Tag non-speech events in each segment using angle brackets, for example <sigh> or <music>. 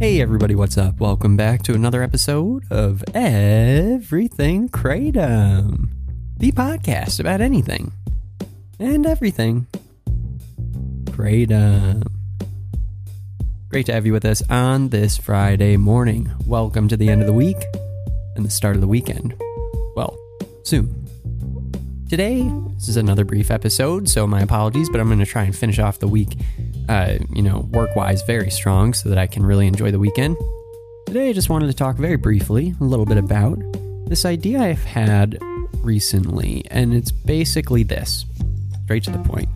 Hey everybody, what's up? Welcome back to another episode of Everything Kratom, the podcast about anything and everything. Kratom. Great to have you with us on this Friday morning. Welcome to the end of the week and the start of the weekend. Well, soon. Today, this is another brief episode, so my apologies, but I'm going to try and finish off the week, uh, you know, work wise, very strong so that I can really enjoy the weekend. Today, I just wanted to talk very briefly a little bit about this idea I've had recently, and it's basically this straight to the point.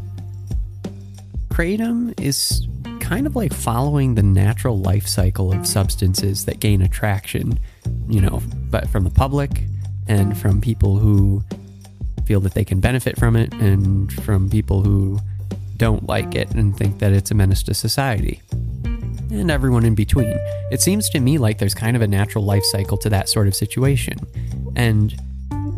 Kratom is kind of like following the natural life cycle of substances that gain attraction, you know, but from the public and from people who feel that they can benefit from it and from people who don't like it and think that it's a menace to society. And everyone in between. It seems to me like there's kind of a natural life cycle to that sort of situation. And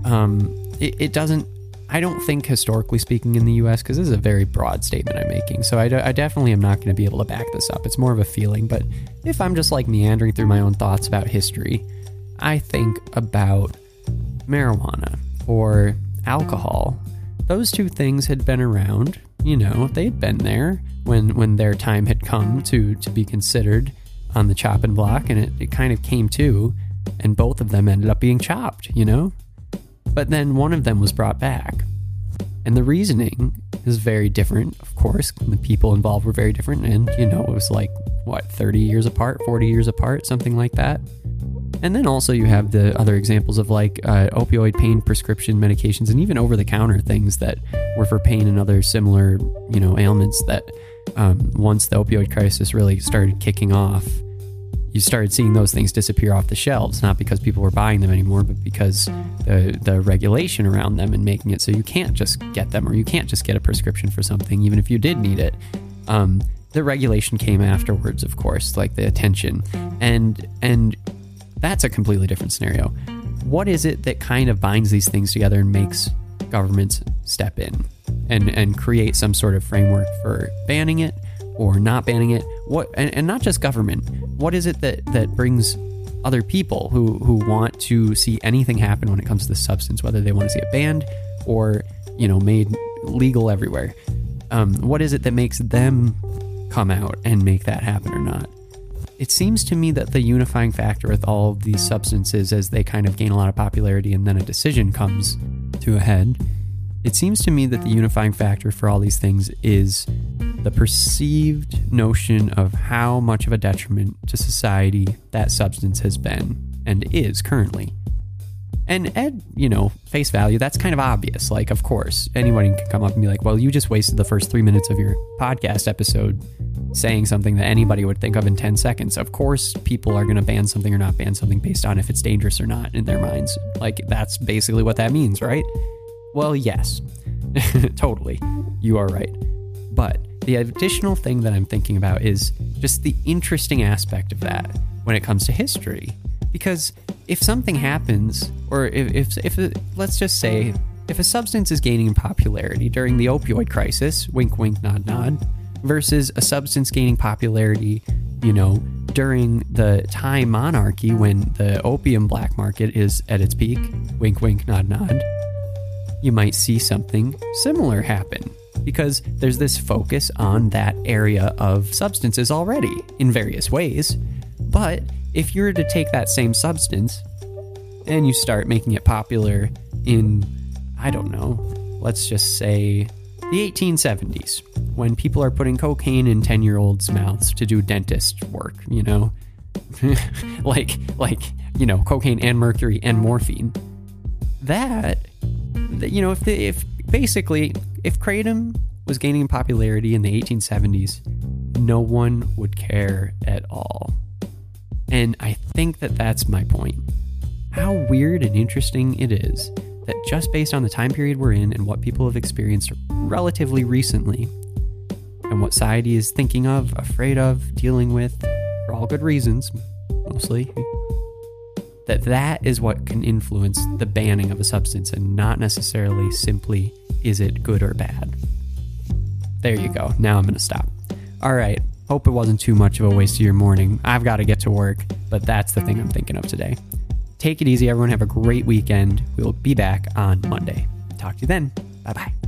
um, it, it doesn't, I don't think historically speaking in the US, because this is a very broad statement I'm making. So I, d- I definitely am not going to be able to back this up. It's more of a feeling. But if I'm just like meandering through my own thoughts about history, I think about marijuana or alcohol. Those two things had been around, you know, they'd been there when when their time had come to to be considered on the chopping block and it, it kind of came to and both of them ended up being chopped, you know? But then one of them was brought back. And the reasoning is very different, of course. The people involved were very different and you know, it was like what, 30 years apart, 40 years apart, something like that. And then also you have the other examples of like uh, opioid pain prescription medications and even over the counter things that were for pain and other similar, you know, ailments that um, once the opioid crisis really started kicking off, you started seeing those things disappear off the shelves, not because people were buying them anymore, but because the, the regulation around them and making it so you can't just get them or you can't just get a prescription for something, even if you did need it. Um, the regulation came afterwards, of course, like the attention. And, and that's a completely different scenario. What is it that kind of binds these things together and makes governments step in and, and create some sort of framework for banning it or not banning it? What and, and not just government. What is it that, that brings other people who, who want to see anything happen when it comes to this substance, whether they want to see it banned or, you know, made legal everywhere? Um, what is it that makes them come out and make that happen or not? It seems to me that the unifying factor with all of these substances as they kind of gain a lot of popularity and then a decision comes to a head it seems to me that the unifying factor for all these things is the perceived notion of how much of a detriment to society that substance has been and is currently. And at you know face value that's kind of obvious like of course anyone can come up and be like well you just wasted the first three minutes of your podcast episode saying something that anybody would think of in 10 seconds. Of course people are going to ban something or not ban something based on if it's dangerous or not in their minds. Like that's basically what that means right? Well yes. <laughs> Totally. You are right. But the additional thing that i'm thinking about is just the interesting aspect of that when it comes to history. Because if something happens, or if, if, if let's just say, if a substance is gaining in popularity during the opioid crisis, wink, wink, nod, nod, versus a substance gaining popularity, you know, during the Thai monarchy when the opium black market is at its peak, wink, wink, nod, nod, you might see something similar happen because there's this focus on that area of substances already in various ways. But if you were to take that same substance and you start making it popular in, I don't know, let's just say the 1870s, when people are putting cocaine in 10 year olds' mouths to do dentist work, you know? <laughs> like, like, you know, cocaine and mercury and morphine. That, you know, if, the, if basically, if Kratom was gaining popularity in the 1870s, no one would care at all. And I think that that's my point. How weird and interesting it is that just based on the time period we're in and what people have experienced relatively recently, and what society is thinking of, afraid of, dealing with, for all good reasons, mostly, that that is what can influence the banning of a substance and not necessarily simply is it good or bad. There you go. Now I'm going to stop. All right. Hope it wasn't too much of a waste of your morning. I've got to get to work, but that's the thing I'm thinking of today. Take it easy, everyone. Have a great weekend. We'll be back on Monday. Talk to you then. Bye bye.